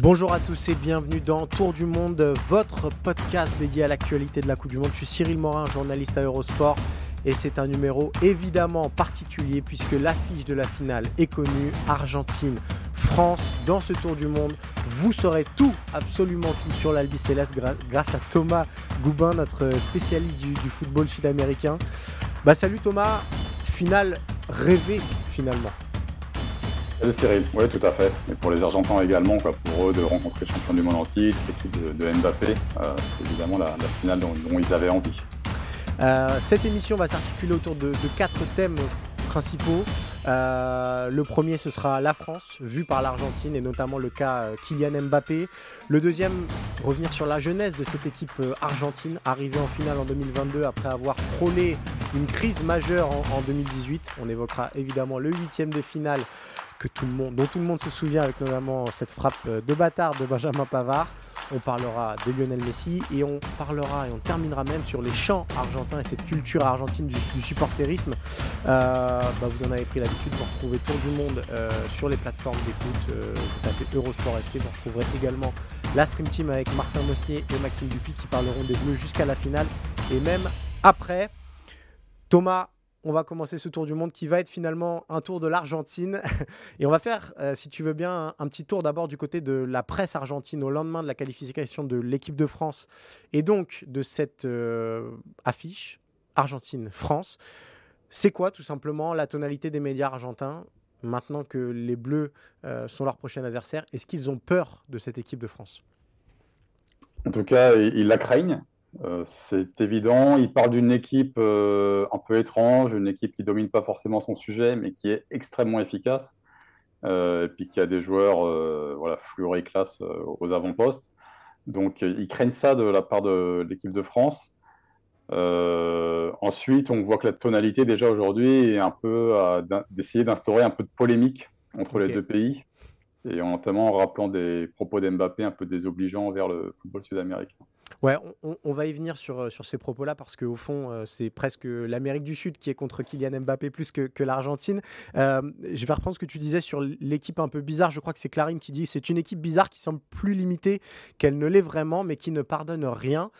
Bonjour à tous et bienvenue dans Tour du Monde, votre podcast dédié à l'actualité de la Coupe du Monde. Je suis Cyril Morin, journaliste à Eurosport et c'est un numéro évidemment particulier puisque l'affiche de la finale est connue, Argentine-France. Dans ce Tour du Monde, vous saurez tout, absolument tout sur l'Albi Céleste gra- grâce à Thomas Goubin, notre spécialiste du, du football sud-américain. Bah salut Thomas, finale rêvée finalement. Salut Cyril, oui tout à fait. Et pour les Argentins également, quoi, pour eux de rencontrer le champion du monde en titre, l'équipe de, de Mbappé, euh, c'est évidemment la, finale dont, ils avaient envie. Euh, cette émission va s'articuler autour de, de quatre thèmes principaux. Euh, le premier, ce sera la France, vue par l'Argentine et notamment le cas Kylian Mbappé. Le deuxième, revenir sur la jeunesse de cette équipe argentine, arrivée en finale en 2022 après avoir frôlé une crise majeure en 2018. On évoquera évidemment le huitième de finale que tout le monde, dont tout le monde se souvient avec notamment cette frappe euh, de bâtard de Benjamin Pavard. On parlera de Lionel Messi et on parlera et on terminera même sur les chants argentins et cette culture argentine du, supporterisme. Euh, bah, vous en avez pris l'habitude, vous retrouvez Tour du Monde euh, sur les plateformes d'écoute. Euh, vous tapez Eurosport FC, vous retrouverez également la Stream Team avec Martin Mosnier et Maxime Dupuis qui parleront des Bleus jusqu'à la finale et même après. Thomas, on va commencer ce tour du monde qui va être finalement un tour de l'Argentine. Et on va faire, euh, si tu veux bien, un, petit tour d'abord du côté de la presse argentine au lendemain de la qualification de l'équipe de France et donc de cette euh, affiche Argentine-France. C'est quoi tout simplement la tonalité des médias argentins maintenant que les Bleus euh, sont leur prochain adversaire Est-ce qu'ils ont peur de cette équipe de France? En tout cas, ils la craignent. Euh, c'est évident. Ils parlent d'une équipe euh, un peu étrange, une équipe qui domine pas forcément son sujet, mais qui est extrêmement efficace. Euh, et puis qui a des joueurs voilà, fleuris classe aux avant-postes. Donc ils craignent ça de la part de l'équipe de France. Ensuite, on voit que la tonalité déjà aujourd'hui est un peu d'essayer d'instaurer un peu de polémique entre les deux pays, et en- notamment en rappelant des propos d'Mbappé un peu désobligeants envers le football sud-américain. Ouais, on, va y venir sur, euh, sur ces propos-là parce qu'au fond, euh, c'est presque l'Amérique du Sud qui est contre Kylian Mbappé plus que, que l'Argentine. Euh, je vais reprendre ce que tu disais sur l'équipe un peu bizarre. Je crois que c'est Clarine qui dit c'est une équipe bizarre qui semble plus limitée qu'elle ne l'est vraiment, mais qui ne pardonne rien.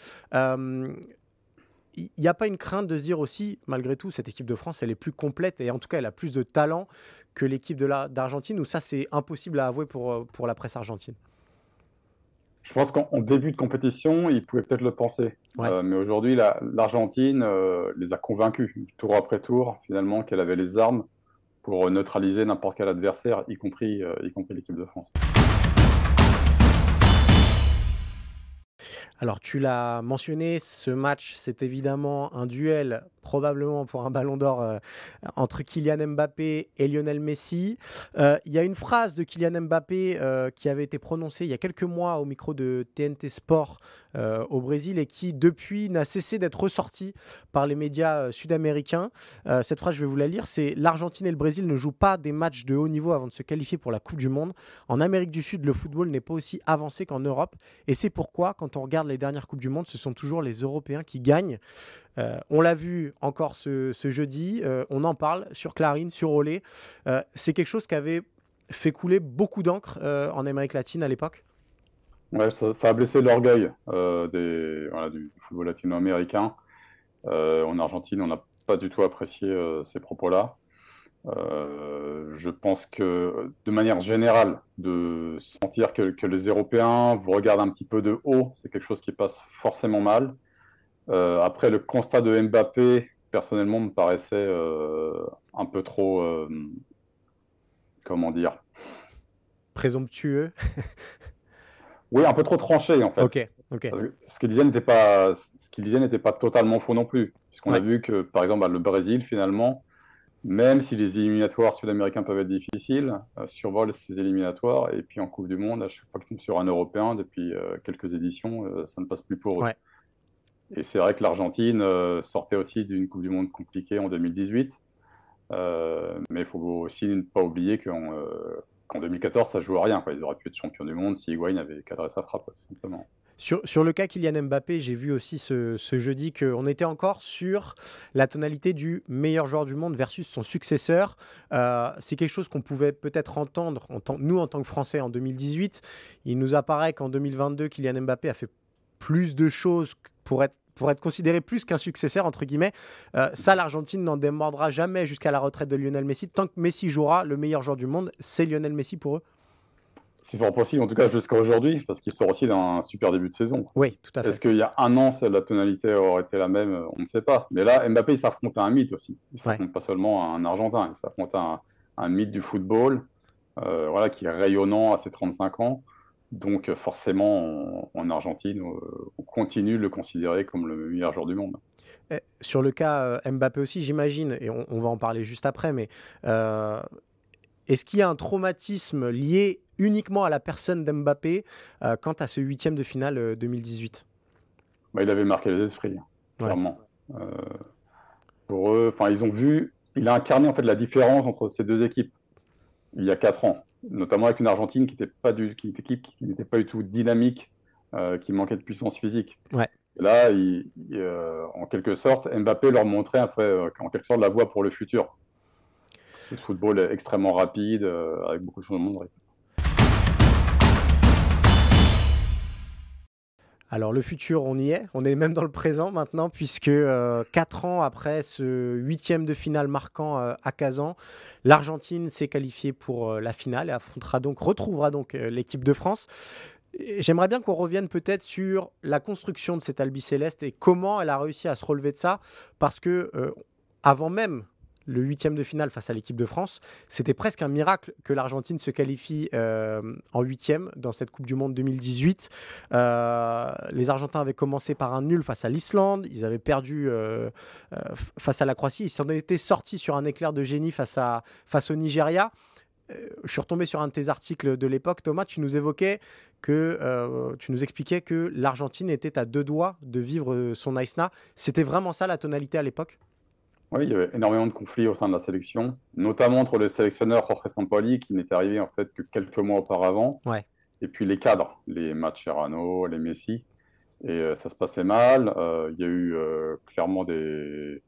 Il n'y a pas une crainte de se dire aussi, malgré tout, cette équipe de France, elle est plus complète et en tout cas, elle a plus de talent que l'équipe d'Argentine, ou ça, c'est impossible à avouer pour, pour la presse argentine? Je pense qu'en en début de compétition, ils pouvaient peut-être le penser. Ouais. Euh, mais aujourd'hui, la- l'Argentine euh, les a convaincus, tour après tour, finalement, qu'elle avait les armes pour neutraliser n'importe quel adversaire, y compris, euh, y compris l'équipe de France. Alors, tu l'as mentionné, ce match, c'est évidemment un duel, probablement pour un ballon d'or, euh, entre Kylian Mbappé et Lionel Messi. Euh, Il y a une phrase de Kylian Mbappé euh, qui avait été prononcée il y a quelques mois au micro de TNT Sport euh, au Brésil et qui, depuis, n'a cessé d'être ressortie par les médias euh, sud-américains. Euh, cette phrase, je vais vous la lire, c'est « L'Argentine et le Brésil ne jouent pas des matchs de haut niveau avant de se qualifier pour la Coupe du Monde. En Amérique du Sud, le football n'est pas aussi avancé qu'en Europe. Et c'est pourquoi, quand on regarde les dernières Coupes du Monde, ce sont toujours les Européens qui gagnent. On l'a vu encore ce, jeudi, on en parle sur Clarine, sur Olé. C'est quelque chose qui avait fait couler beaucoup d'encre en Amérique latine à l'époque? Ouais, ça, a blessé l'orgueil euh, du football latino-américain. Euh, en Argentine, on n'a pas du tout apprécié euh, ces propos-là. Je pense que de manière générale, de sentir que, les Européens vous regardent un petit peu de haut, c'est quelque chose qui passe forcément mal. Après, le constat de Mbappé, personnellement, me paraissait un peu trop, comment dire, Présomptueux. Oui, un peu trop tranché en fait. Ok, ok. ce qu'il disait n'était pas, ce qu'il disait n'était pas totalement faux non plus, puisqu'on a vu que par exemple bah, le Brésil finalement, même si les éliminatoires sud-américains peuvent être difficiles, euh, survole ces éliminatoires et puis en Coupe du Monde, à chaque fois qu'ils tombent sur un Européen depuis euh, quelques éditions, euh, ça ne passe plus pour eux. Et c'est vrai que l'Argentine sortait aussi d'une Coupe du Monde compliquée en 2018. mais il faut aussi ne pas oublier qu'en qu'en 2014, ça joue à rien. Quoi. Ils auraient pu être champions du monde si Higuain avait cadré sa frappe. Sur, le cas Kylian Mbappé, j'ai vu aussi ce, jeudi qu'on était encore sur la tonalité du meilleur joueur du monde versus son successeur. Euh, c'est quelque chose qu'on pouvait peut-être entendre, nous en tant que Français, en 2018. Il nous apparaît qu'en 2022, Kylian Mbappé a fait plus de choses pour être pour être considéré plus qu'un successeur, entre guillemets. Euh, ça, l'Argentine n'en démordra jamais jusqu'à la retraite de Lionel Messi. Tant que Messi jouera, le meilleur joueur du monde, c'est Lionel Messi pour eux. C'est fort possible, en tout cas jusqu'à aujourd'hui, parce qu'il sort aussi d'un super début de saison. Oui, tout à fait. Est-ce qu'il y a un an, la tonalité aurait été la même? On ne sait pas. Mais là, Mbappé, il s'affronte à un mythe aussi. Il s'affronte pas seulement à un Argentin, il s'affronte à un, mythe du football, euh, voilà, qui est rayonnant à ses 35 ans. Donc forcément, en, Argentine, euh, on continue de le considérer comme le meilleur joueur du monde. Eh, sur le cas euh, Mbappé aussi, j'imagine, et on, va en parler juste après, mais euh, est-ce qu'il y a un traumatisme lié uniquement à la personne d'Mbappé quant à ce huitième de finale 2018 bah, Il avait marqué les esprits, clairement. pour eux, ils ont vu, il a incarné en fait la différence entre ces deux équipes il y a quatre ans notamment avec une Argentine qui n'était pas, du, qui, qui n'était pas du tout dynamique, euh, qui manquait de puissance physique. Ouais. là, euh, en quelque sorte, Mbappé leur montrait euh, en quelque sorte la voie pour le futur. Le football est extrêmement rapide, avec beaucoup de changements de Alors le futur, on y est, on est même dans le présent maintenant, puisque euh, quatre ans après ce huitième de finale marquant euh, à Kazan, l'Argentine s'est qualifiée pour euh, la finale et affrontera donc, retrouvera donc l'équipe de France. J'aimerais bien qu'on revienne peut-être sur la construction de cette Albi Céleste et comment elle a réussi à se relever de ça, parce que avant même le huitième de finale face à l'équipe de France. C'était presque un miracle que l'Argentine se qualifie euh, en huitième dans cette Coupe du Monde 2018. Euh, les Argentins avaient commencé par un nul face à l'Islande. Ils avaient perdu euh, face à la Croatie. Ils s'en étaient sortis sur un éclair de génie face, à, face au Nigeria. Je suis retombé sur un de tes articles de l'époque, Thomas. Tu nous évoquais que tu nous expliquais que l'Argentine était à deux doigts de vivre son Aisna. C'était vraiment ça la tonalité à l'époque? Oui, il y avait énormément de conflits au sein de la sélection, notamment entre le sélectionneur Jorge Sampoli, qui n'était arrivé en fait que quelques mois auparavant, et puis les cadres, les Mascherano, les Messi. Et euh, ça se passait mal. Euh, il y a eu euh, clairement des,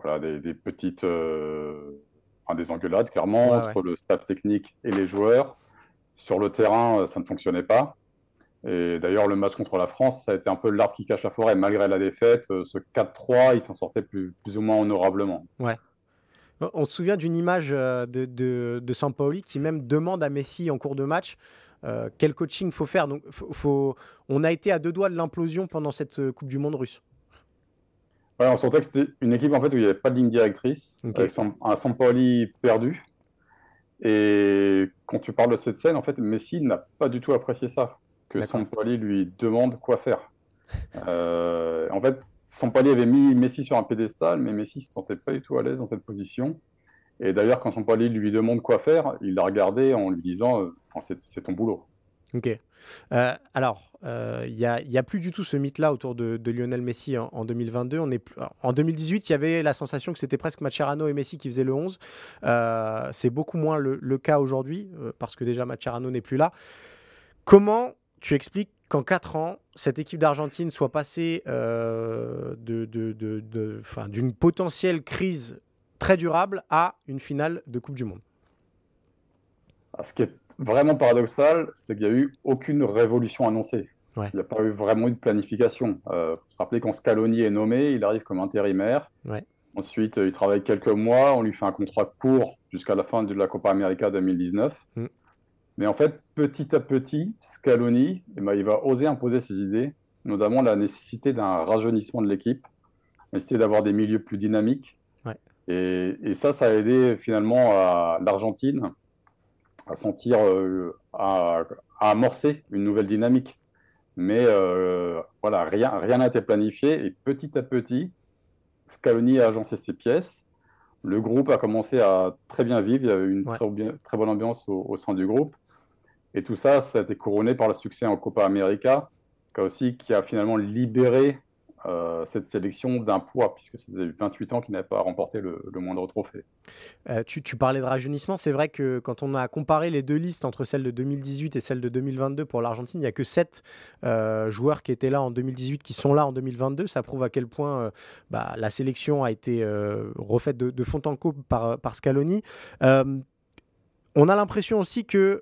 voilà, des, petites enfin, des engueulades, clairement, entre le staff technique et les joueurs. Sur le terrain, ça ne fonctionnait pas. Et d'ailleurs, le match contre la France, ça a été un peu l'arbre qui cache la forêt. Malgré la défaite, euh, ce 4-3, ils s'en sortaient plus, plus, ou moins honorablement. Ouais. On se souvient d'une image euh, de, de, de Sampaoli qui même demande à Messi en cours de match euh, quel coaching faut faire. Donc, faut, on a été à deux doigts de l'implosion pendant cette Coupe du Monde russe. Ouais, on sentait que c'était une équipe en fait où il n'y avait pas de ligne directrice, avec un Sampaoli perdu. Et quand tu parles de cette scène, en fait, Messi n'a pas du tout apprécié ça que Sampoli lui demande quoi faire. Euh, en fait, Sampoli avait mis Messi sur un pédestal, mais Messi ne se sentait pas du tout à l'aise dans cette position. Et d'ailleurs, quand Sampoli lui demande quoi faire, il l'a regardé en lui disant euh, C'est ton boulot. Ok. Euh, alors, il n'y a, plus du tout ce mythe-là autour de, Lionel Messi en, 2022. On est, en 2018, il y avait la sensation que c'était presque Macherano et Messi qui faisaient le 11. C'est beaucoup moins le, cas aujourd'hui, parce que déjà Macherano n'est plus là. Comment tu expliques qu'en 4 ans, cette équipe d'Argentine soit passée euh, d'une potentielle crise très durable à une finale de Coupe du Monde? Ah, ce qui est vraiment paradoxal, c'est qu'il n'y a eu aucune révolution annoncée. Il n'y a pas eu vraiment eu de planification. Euh, faut se rappeler quand Scaloni est nommé, il arrive comme intérimaire. Ensuite, il travaille quelques mois, on lui fait un contrat court jusqu'à la fin de la Copa América 2019. Mais en fait, petit à petit, Scaloni, eh ben, il va oser imposer ses idées, notamment la nécessité d'un rajeunissement de l'équipe, la nécessité d'avoir des milieux plus dynamiques. Et, ça, ça a aidé finalement l'Argentine à sentir, euh, à, amorcer une nouvelle dynamique. Mais voilà, rien rien n'a été planifié et petit à petit, Scaloni a agencé ses pièces. Le groupe a commencé à très bien vivre. Il y avait une très, bonne ambiance au, sein du groupe. Et tout ça, ça a été couronné par le succès en Copa América, qui a aussi qui a finalement libéré euh, cette sélection d'un poids, puisque ça faisait 28 ans qu'il n'avait pas remporté le, moindre trophée. Euh, tu, parlais de rajeunissement, c'est vrai que quand on a comparé les deux listes entre celle de 2018 et celle de 2022 pour l'Argentine, il n'y a que 7 euh, joueurs qui étaient là en 2018 qui sont là en 2022. Ça prouve à quel point bah, la sélection a été refaite de, fond en comble par Scaloni. on a l'impression aussi qu'il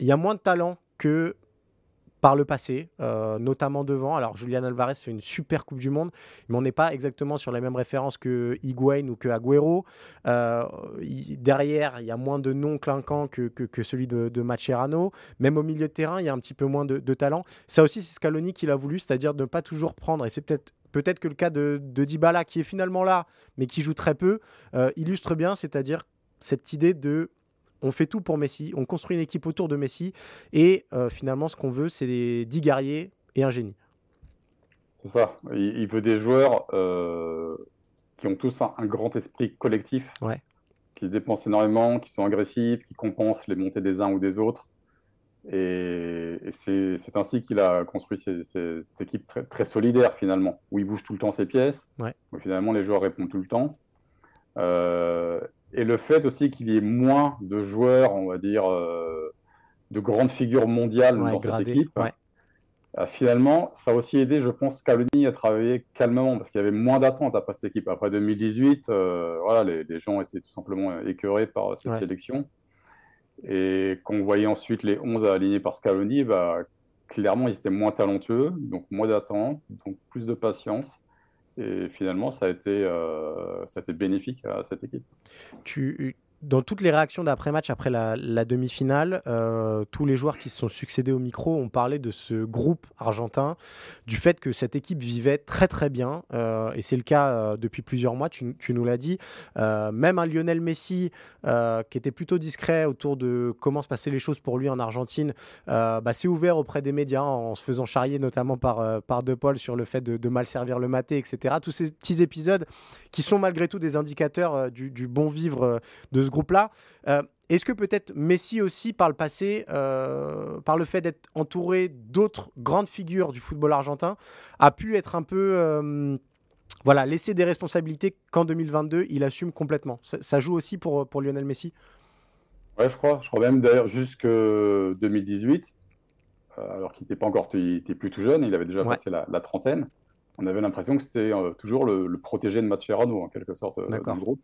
y a moins de talent que par le passé, euh, notamment devant. Alors Julian Alvarez fait une super Coupe du Monde, mais on n'est pas exactement sur les mêmes références que Higuain ou que Agüero. Euh, derrière, il y a moins de noms clinquants que, celui de, de. Même au milieu de terrain, il y a un petit peu moins de, talent. Ça aussi, c'est Scaloni qui l'a voulu, c'est-à-dire de ne pas toujours prendre, et c'est peut-être peut-être que le cas de, de, Dybala, qui est finalement là, mais qui joue très peu, euh, illustre bien, c'est-à-dire cette idée de on fait tout pour Messi, on construit une équipe autour de Messi, et euh, finalement, ce qu'on veut, c'est des 10 guerriers et un génie. C'est ça. Il, veut des joueurs euh, qui ont tous un, grand esprit collectif, qui se dépensent énormément, qui sont agressifs, qui compensent les montées des uns ou des autres. Et, c'est ainsi qu'il a construit cette équipe très, très, solidaire, finalement, où il bouge tout le temps ses pièces, où finalement les joueurs répondent tout le temps. Euh, et le fait aussi qu'il y ait moins de joueurs, on va dire, euh, de grandes figures mondiales dans cette équipe, euh, finalement, ça a aussi aidé, je pense, Scaloni à travailler calmement, parce qu'il y avait moins d'attentes après cette équipe. Après 2018, euh, voilà, les, gens étaient tout simplement écœurés par cette sélection. Et qu'on voyait ensuite les 11 alignés par Scaloni, bah, clairement, ils étaient moins talentueux, donc moins d'attentes, donc plus de patience. Et finalement, ça a été, euh, ça a été bénéfique à cette équipe. Dans toutes les réactions d'après-match, après la, demi-finale, euh, tous les joueurs qui se sont succédés au micro ont parlé de ce groupe argentin, du fait que cette équipe vivait très très bien, euh, et c'est le cas euh, depuis plusieurs mois, tu, nous l'as dit. même un Lionel Messi, qui était plutôt discret autour de comment se passaient les choses pour lui en Argentine, bah, s'est ouvert auprès des médias en se faisant charrier notamment par, De Paul sur le fait de, mal servir le maté, etc. Tous ces petits épisodes qui sont malgré tout des indicateurs du, du bon vivre de ce groupe-là. Euh, est-ce que peut-être Messi aussi, par le passé, euh, par le fait d'être entouré d'autres grandes figures du football argentin, a pu être un peu, euh, voilà, laisser des responsabilités qu'en 2022 il assume complètement? Ça, joue aussi pour, pour Lionel Messi? Ouais, je crois. Je crois même d'ailleurs jusque 2018, alors qu'il n'était pas encore, il était plus tout jeune, il avait déjà passé la, trentaine. On avait l'impression que c'était toujours le, protégé de Mascherano en quelque sorte le groupe.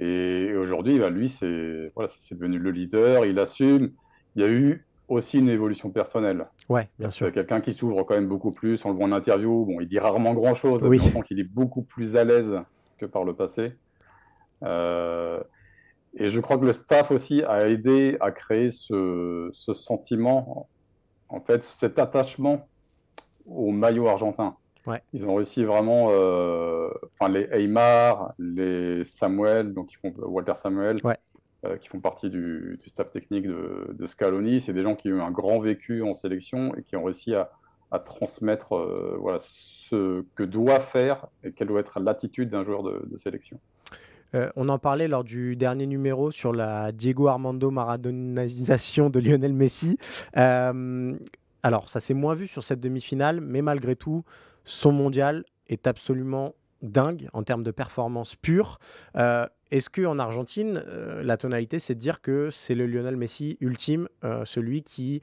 Et aujourd'hui, bah, lui, c'est voilà, devenu le leader, il assume. Il y a eu aussi une évolution personnelle. Ouais, bien sûr. Quelqu'un qui s'ouvre quand même beaucoup plus. On le voit en interview. Bon, il dit rarement grand-chose. Oui. On sent qu'il est beaucoup plus à l'aise que par le passé. Euh, et je crois que le staff aussi a aidé à créer ce, ce sentiment, en fait, cet attachement au maillot argentin. Ils ont réussi vraiment, euh, enfin les Aymar, les Samuel, donc font Walter Samuel, euh, qui font partie du, staff technique de, Scaloni. C'est des gens qui ont eu un grand vécu en sélection et qui ont réussi à, transmettre euh, voilà, ce que doit faire et quelle doit être l'attitude d'un joueur de, sélection. on en parlait lors du dernier numéro sur la Diego Armando Maradonisation de Lionel Messi. alors, ça s'est moins vu sur cette demi-finale, mais malgré tout, son mondial est absolument dingue en termes de performance pure. Euh, est-ce qu'en Argentine, euh, la tonalité, c'est de dire que c'est le Lionel Messi ultime, euh, celui qui...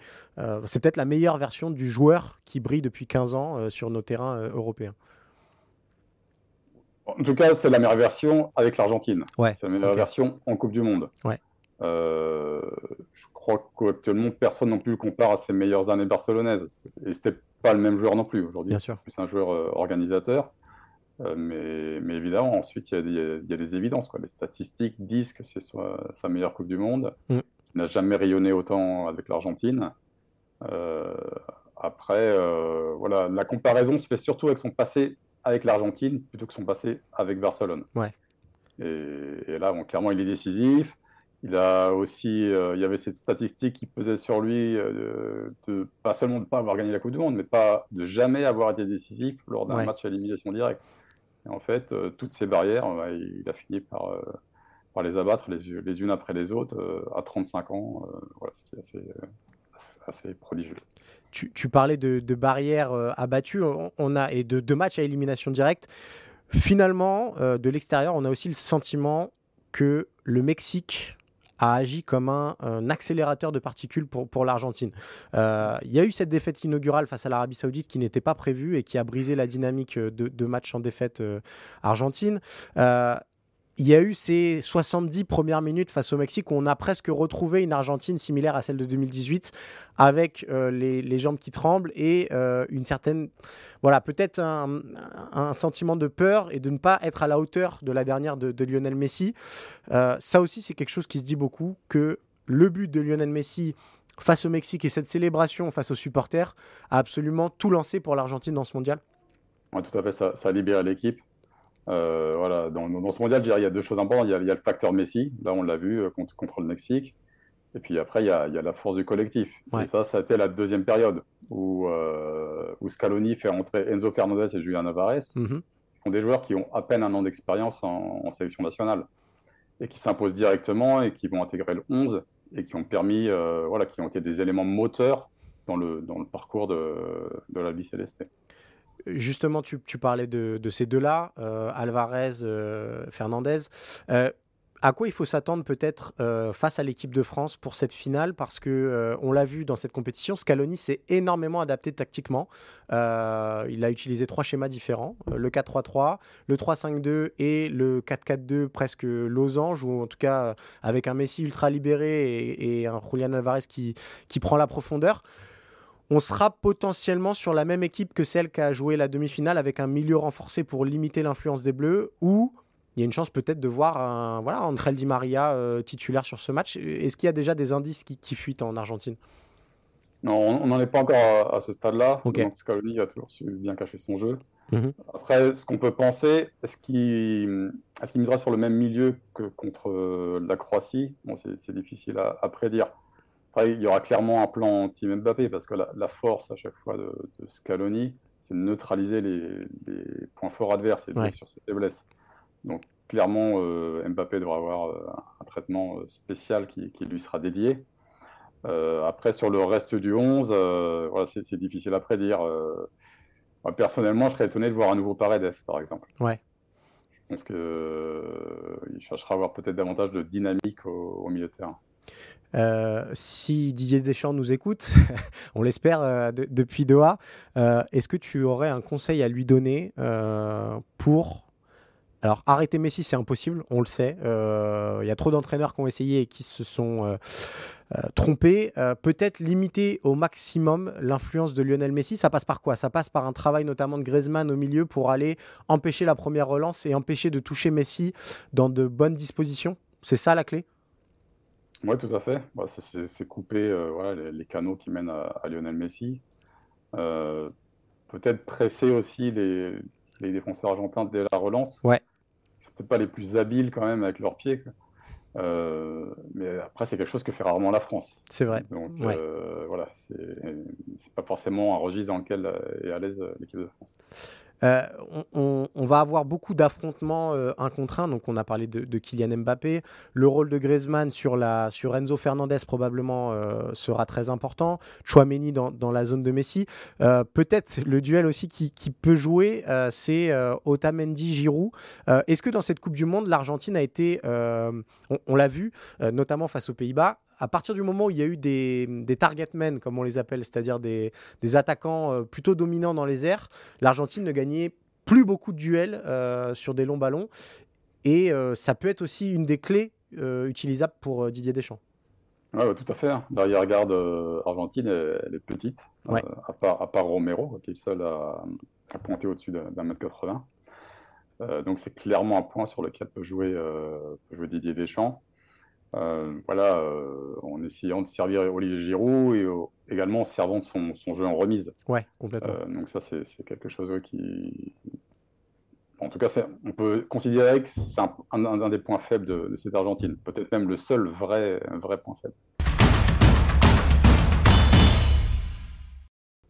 c'est peut-être la meilleure version du joueur qui brille depuis 15 ans sur nos terrains européens? En tout cas, c'est la meilleure version avec l'Argentine. c'est la meilleure version en Coupe du Monde. Ouais. je crois qu'actuellement, personne non plus le compare à ses meilleures années barcelonaises. Et c'était pas le même joueur non plus. Aujourd'hui, c'est plus un joueur euh, organisateur. Euh, mais, mais, évidemment, ensuite, il y, a des évidences. Quoi. Les statistiques disent que c'est sa meilleure Coupe du Monde. Mm. Il n'a jamais rayonné autant avec l'Argentine. Euh, après, voilà, la comparaison se fait surtout avec son passé avec l'Argentine plutôt que son passé avec Barcelone. Ouais. Et, là, bon, clairement, il est décisif. Il a aussi, il y avait cette statistique qui pesait sur lui de, pas seulement de ne pas avoir gagné la Coupe du Monde, mais pas de jamais avoir été décisif lors d'un match à élimination directe. Et en fait, toutes ces barrières, il a fini par, par les abattre les, les, unes après les autres à 35 ans, voilà, ce qui est assez, assez prodigieux. Tu, tu parlais de, de barrières abattues on, a, et de, de matchs à élimination directe. Finalement, de l'extérieur, on a aussi le sentiment que le Mexique a agi comme un, accélérateur de particules pour, l'Argentine. Euh, il y a eu cette défaite inaugurale face à l'Arabie Saoudite qui n'était pas prévue et qui a brisé la dynamique de, de match en défaite euh, argentine. Euh, il y a eu ces 70 premières minutes face au Mexique où on a presque retrouvé une Argentine similaire à celle de 2018 avec euh, les, jambes qui tremblent et euh, une certaine, voilà, peut-être un, sentiment de peur et de ne pas être à la hauteur de la dernière de, Lionel Messi. Euh, ça aussi, c'est quelque chose qui se dit beaucoup que le but de Lionel Messi face au Mexique et cette célébration face aux supporters a absolument tout lancé pour l'Argentine dans ce mondial. Tout à fait, ça, ça a libéré l'équipe. Euh, voilà, dans, dans, ce mondial, il y a deux choses importantes. Il y a, le facteur Messi, là on l'a vu euh, contre, contre, le Mexique. Et puis après, il y a, il y a la force du collectif. Et ça, ça a été la deuxième période où, euh, où Scaloni fait entrer Enzo Fernandez et Julian Navarez, mm sont des joueurs qui ont à peine un an d'expérience en, sélection nationale et qui s'imposent directement et qui vont intégrer le 11 et qui ont permis, voilà, qui ont été des éléments moteurs dans le, dans le parcours de, de la vie céleste. Justement, tu, parlais de, ces deux-là, euh, Alvarez, euh, Fernandez. Euh, à quoi il faut s'attendre peut-être face à l'équipe de France pour cette finale? Parce que on l'a vu dans cette compétition, Scaloni s'est énormément adapté tactiquement. il a utilisé trois schémas différents le 4-3-3, le 3-5-2 et le 4-4-2 presque losange, ou en tout cas avec un Messi ultra libéré et, un Julian Alvarez qui prend la profondeur on sera potentiellement sur la même équipe que celle qui a joué la demi-finale avec un milieu renforcé pour limiter l'influence des Bleus ou il y a une chance peut-être de voir un, voilà, André Di Maria euh, titulaire sur ce match. Est-ce qu'il y a déjà des indices qui, fuitent en Argentine? Non, on n'en est pas encore à, ce stade-là. Scaloni a toujours su bien cacher son jeu. Mhm. Après, ce qu'on peut penser, est-ce qu'il est misera sur le même milieu que contre euh, la Croatie? Bon, C'est difficile à prédire il y aura clairement un plan Team Mbappé parce que la, force à chaque fois de, Scaloni, c'est de neutraliser les, points forts adverses et de sur ses faiblesses. Donc clairement, euh, Mbappé devra avoir euh, un, traitement euh, spécial qui, lui sera dédié. après, sur le reste du 11, voilà, c'est difficile à prédire. personnellement, je serais étonné de voir un nouveau Paredes, par exemple. Ouais. Je pense qu'il cherchera à avoir peut-être davantage de dynamique au, au milieu de terrain. Euh, si Didier Deschamps nous écoute, on l'espère euh, depuis Doha, euh, est-ce que tu aurais un conseil à lui donner pour... Alors arrêter Messi, c'est impossible, on le sait. Il y a trop d'entraîneurs qui ont essayé et qui se sont trompés. Peut-être limiter au maximum l'influence de Lionel Messi. Ça passe par quoi? Ça passe par un travail notamment de Griezmann au milieu pour aller empêcher la première relance et empêcher de toucher Messi dans de bonnes dispositions? C'est ça la clé? Oui, tout à fait. Bah, c'est couper euh, voilà, les, canaux qui mènent à, Lionel Messi. Euh, peut-être presser aussi les, défenseurs argentins dès la relance. Ouais. C'est peut-être pas les plus habiles quand même avec leurs pieds. Euh, mais après, c'est quelque chose que fait rarement la France. C'est vrai. Donc voilà, c'est pas forcément un registre dans lequel est à l'aise l'équipe de France. Euh, on, va avoir beaucoup d'affrontements euh, un contre un. Donc, on a parlé de, Kylian Mbappé. Le rôle de Griezmann sur, la, sur Fernandez probablement euh, sera très important. Chouameni dans, la zone de Messi. Peut-être le duel aussi qui, peut jouer, c'est Otamendi-Giroud. Est-ce que dans cette Coupe du Monde, l'Argentine a été, on l'a vu, notamment face aux Pays-Bas, à partir du moment où il y a eu des, des target men, comme on les appelle, c'est-à-dire des, attaquants euh, plutôt dominants dans les airs, l'Argentine ne gagnait plus beaucoup de duels euh, sur des longs ballons. Et euh, ça peut être aussi une des clés utilisables pour Didier Deschamps. Oui, tout à fait. L'arrière-garde argentine, elle, est petite, à, part, à, part, Romero, qui est seul à, à pointer au-dessus d'un mètre 80. donc c'est clairement un point sur lequel peut jouer, peut jouer Didier Deschamps. Euh, voilà, euh, en essayant de servir Olivier Giroud et également en servant son, son, jeu en remise. Ouais, complètement. Euh, donc ça, c'est quelque chose qui, En tout cas, on peut considérer que c'est un, des points faibles de, cette Argentine, peut-être même le seul vrai, vrai point faible.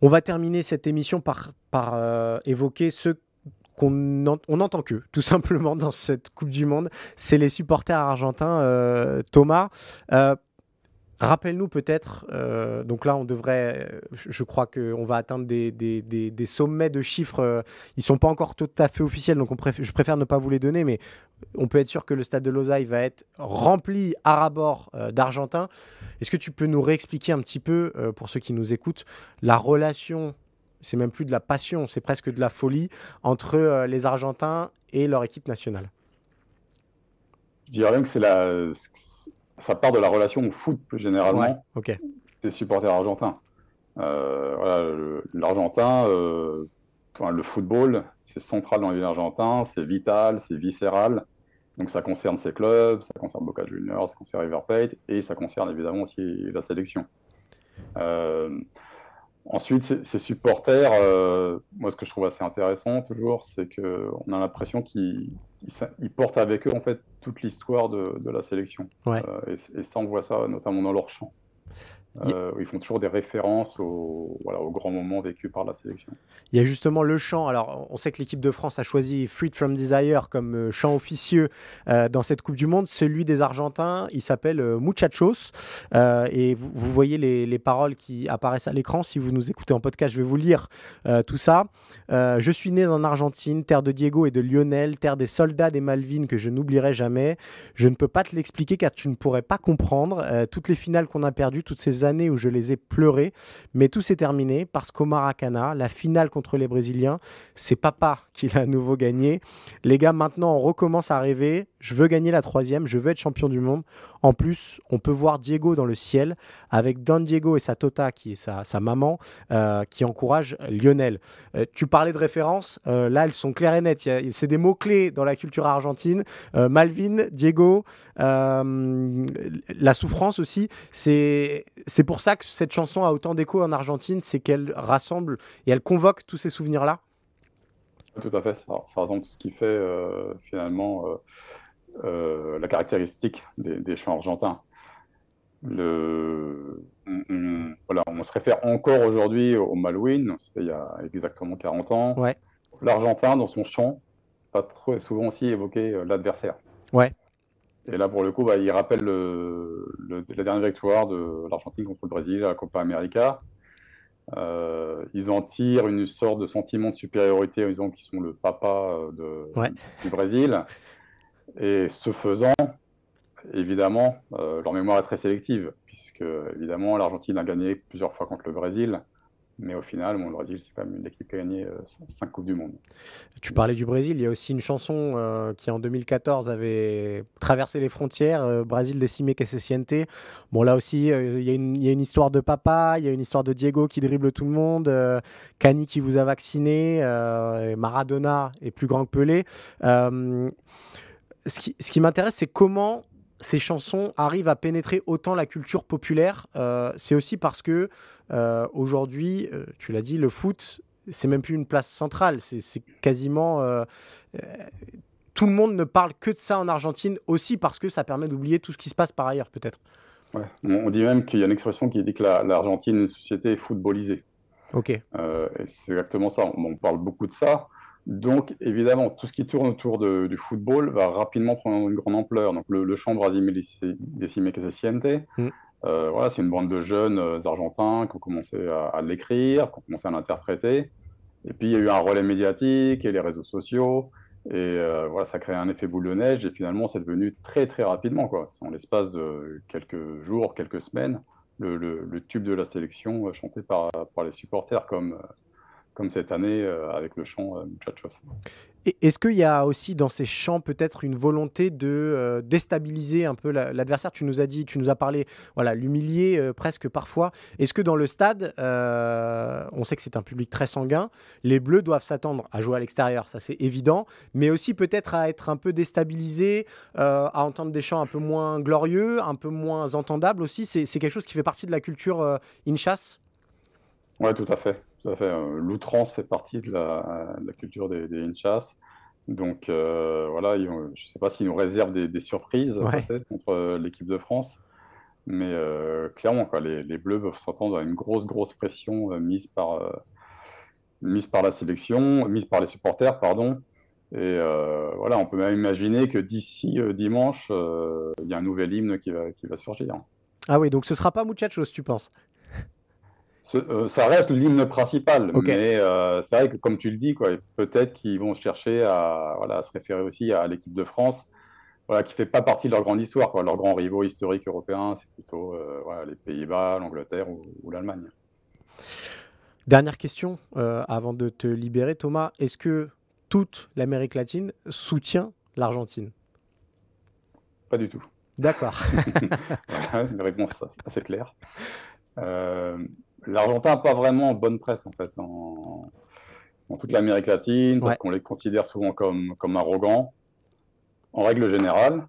On va terminer cette émission par, par euh, évoquer ce qu'on n'entend que, tout simplement, dans cette Coupe du Monde. C'est les supporters argentins. Euh, Thomas, euh, Rappelle-nous peut-être, euh, donc là on devrait, je crois qu'on va atteindre des, des, sommets de chiffres, ils ne sont pas encore tout à fait officiels, donc on je préfère ne pas vous les donner, mais on peut être sûr que le stade de Lausanne va être rempli à rabord d'Argentins. Est-ce que tu peux nous réexpliquer un petit peu, pour ceux qui nous écoutent, la relation, c'est même plus de la passion, c'est presque de la folie, entre les Argentins et leur équipe nationale Je dirais même que c'est la ça part de la relation au foot plus généralement des supporters argentins. Euh, L'Argentin, euh, le football, c'est central dans la vie argentin, c'est vital, c'est viscéral. Donc ça concerne ses clubs, ça concerne Boca Juniors, ça concerne River Plate et ça concerne évidemment aussi la sélection. Euh, ensuite, ces supporters, euh, moi ce que je trouve assez intéressant toujours, c'est qu'on a l'impression qu'ils ils, portent avec eux en fait toute l'histoire de, la sélection. Euh, et, ça, on voit ça notamment dans leur chant. Euh, ils font toujours des références aux, voilà, aux grands moments vécus par la sélection. Il y a justement le chant. Alors, on sait que l'équipe de France a choisi Freed from Desire comme euh, chant officieux euh, dans cette Coupe du Monde. Celui des Argentins, il s'appelle Muchachos. et vous, voyez les, les, paroles qui apparaissent à l'écran. Si vous nous écoutez en podcast, je vais vous lire tout ça. je suis né en Argentine, terre de Diego et de Lionel, terre des soldats des Malvines que je n'oublierai jamais. Je ne peux pas te l'expliquer car tu ne pourrais pas comprendre. toutes les finales qu'on a perdues, toutes ces où je les ai pleurées, mais tout s'est terminé parce qu'au Maracana, la finale contre les Brésiliens, c'est papa qui l'a à nouveau gagné. Les gars, maintenant, on recommence à rêver. Je veux gagner la troisième, je veux être champion du monde. En plus, on peut voir Diego dans le ciel avec Don Diego et sa Tota, qui est sa, maman, euh, qui encourage Lionel. Euh, tu parlais de références, euh, là, elles sont claires et nettes. C'est des mots-clés dans la culture argentine. Malvin, Diego, la souffrance aussi. C'est pour ça que cette chanson a autant d'écho en Argentine, c'est qu'elle rassemble et elle convoque tous ces souvenirs-là. Tout à fait, ça, ça rassemble tout ce qui fait finalement euh, la caractéristique des, chants argentins. Le, on, voilà, on se réfère encore aujourd'hui au Malouine, c'était il y a exactement 40 ans. Ouais. L'Argentin, dans son chant, pas trop souvent aussi évoqué euh, l'adversaire. Ouais. Et là, pour le coup, bah, il rappelle le, la dernière victoire de l'Argentine contre le Brésil à la Copa América. Euh, ils en tirent une sorte de sentiment de supériorité en disant qu'ils sont le papa de, du Brésil. Et ce faisant, évidemment, euh, leur mémoire est très sélective, puisque évidemment l'Argentine a gagné plusieurs fois contre le Brésil, mais au final, le Brésil, c'est quand même une équipe qui a gagné 5 euh, Coupes du Monde. Tu parlais du Brésil, il y a aussi une chanson euh, qui en 2014 avait traversé les frontières, Brésil décimé que se siente. Bon, là aussi, il y, a une histoire de papa, il y a une histoire de Diego qui dribble tout le monde, Cani qui vous a vacciné, Maradona est plus grand que Pelé ce qui, m'intéresse, c'est comment ces chansons arrivent à pénétrer autant la culture populaire. Euh, c'est aussi parce que euh, aujourd'hui, euh, tu l'as dit, le foot, c'est même plus une place centrale. C'est quasiment tout le monde ne parle que de ça en Argentine aussi parce que ça permet d'oublier tout ce qui se passe par ailleurs, peut-être. On dit même qu'il y a une expression qui dit que l'Argentine est une société footballisée. Ok. c'est exactement ça. On, parle beaucoup de ça. Donc, évidemment, tout ce qui tourne autour du football va rapidement prendre une grande ampleur. Donc, le, le chant Brasil décimé que se siente, mm. euh, voilà, c'est une bande de jeunes euh, argentins qui ont commencé à, l'écrire, qui ont commencé à l'interpréter. Et puis, il y a eu un relais médiatique et les réseaux sociaux. Et euh, voilà, ça crée un effet boule de neige. Et finalement, c'est devenu très, très rapidement, quoi. En l'espace de quelques jours, quelques semaines, le, le, tube de la sélection chanté par, par les supporters comme comme cette année euh, avec le chant euh, Muchachos. Est-ce qu'il y a aussi dans ces chants peut-être une volonté de euh, déstabiliser un peu l'adversaire? Tu nous as dit, tu nous as parlé, voilà, l'humilier presque parfois. Est-ce que dans le stade, on sait que c'est un public très sanguin, les Bleus doivent s'attendre à jouer à l'extérieur, ça c'est évident, mais aussi peut-être à être un peu déstabilisés, à entendre des chants un peu moins glorieux, un peu moins entendables aussi? C'est quelque chose qui fait partie de la culture in chasse? Oui, tout à fait. Hein. L'outrance fait partie de la, culture des, des hinchas. Donc voilà, je ne sais pas s'ils nous réservent des, surprises peut-être contre l'équipe de France. Mais clairement, quoi, les, les, Bleus peuvent s'entendre à une grosse, grosse pression mise, par, mise par la sélection, mise par les supporters, pardon. Et voilà, on peut même imaginer que d'ici dimanche, il y a un nouvel hymne qui va, qui va surgir. Ah oui, donc ce sera pas Muchachos, tu penses? Euh, ça reste l'hymne principal, mais euh, c'est vrai que comme tu le dis, peut-être qu'ils vont chercher à, voilà, se référer aussi à l'équipe de France, voilà, qui fait pas partie de leur grande histoire. Quoi. Leurs grands rivaux historiques européens, c'est plutôt euh, voilà, les Pays-Bas, l'Angleterre ou, l'Allemagne. Dernière question avant de te libérer, Thomas. Est-ce que toute l'Amérique latine soutient l'Argentine? Pas du tout. D'accord. voilà, une réponse assez claire. Euh, L'Argentin n'a pas vraiment bonne presse en fait en, toute l'Amérique latine parce qu'on les considère souvent comme, comme arrogants en règle générale,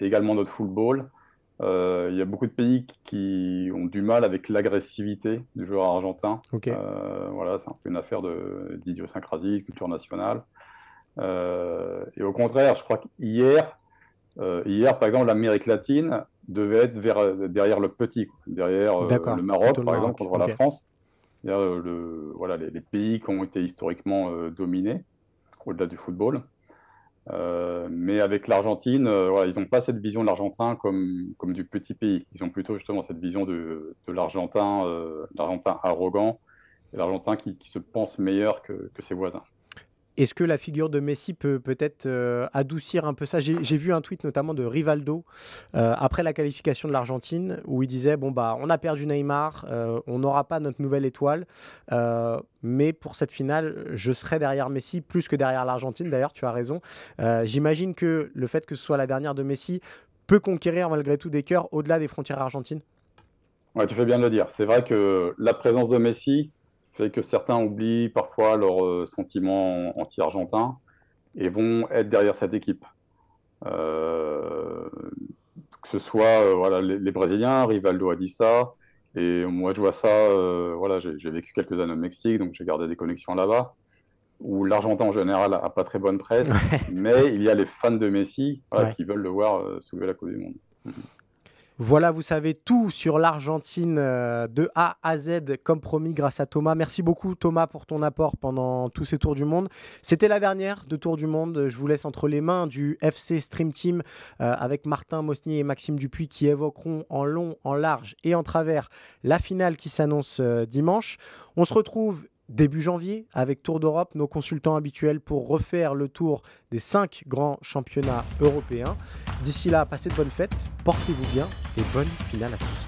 également notre football. Euh, il y a beaucoup de pays qui ont du mal avec l'agressivité du joueur argentin. Euh, voilà, c'est un peu une affaire d'idiosyncrasie, de, culture nationale. et au contraire, je crois qu'hier, euh, hier, par exemple, l'Amérique latine devait être vers, derrière le petit, derrière euh, le Maroc, par exemple, contre la France. Euh, le, voilà, les, pays qui ont été historiquement dominés, au-delà du football. mais avec l'Argentine, ils n'ont pas cette vision de l'Argentin comme, comme du petit pays. Ils ont plutôt justement cette vision de, de l'Argentin arrogant, l'Argentin qui, qui, se pense meilleur que, que ses voisins. Est-ce que la figure de Messi peut peut-être euh, adoucir un peu ça? J'ai vu un tweet notamment de Rivaldo euh, après la qualification de l'Argentine où il disait bon bah on a perdu Neymar, euh, on n'aura pas notre nouvelle étoile, mais pour cette finale je serai derrière Messi plus que derrière l'Argentine. D'ailleurs tu as raison. J'imagine que le fait que ce soit la dernière de Messi peut conquérir malgré tout des cœurs au-delà des frontières argentines. Ouais, tu fais bien de le dire. C'est vrai que la présence de Messi fait que certains oublient parfois leurs euh, sentiments anti-argentins et vont être derrière cette équipe. Euh, que ce soit euh, voilà, les, Brésiliens, Rivaldo a dit ça, et moi je vois ça, voilà, j'ai vécu quelques années au Mexique, donc j'ai gardé des connexions là-bas, où l'Argentin en général n'a pas très bonne presse, mais il y a les fans de Messi qui veulent le voir soulever la Coupe du Monde. Voilà, vous savez tout sur l'Argentine euh, de A à Z, comme promis, grâce à Thomas. Merci beaucoup, Thomas, pour ton apport pendant tous ces tours du monde. C'était la dernière de Tour du Monde. Je vous laisse entre les mains du FC Stream Team euh, avec Martin Mosnier et Maxime Dupuis qui évoqueront en long, en large et en travers la finale qui s'annonce euh, dimanche. On se retrouve début janvier avec Tour d'Europe, nos consultants habituels pour refaire le tour des cinq grands championnats européens. D'ici là, passez de bonnes fêtes, portez-vous bien et bonne finale à tous.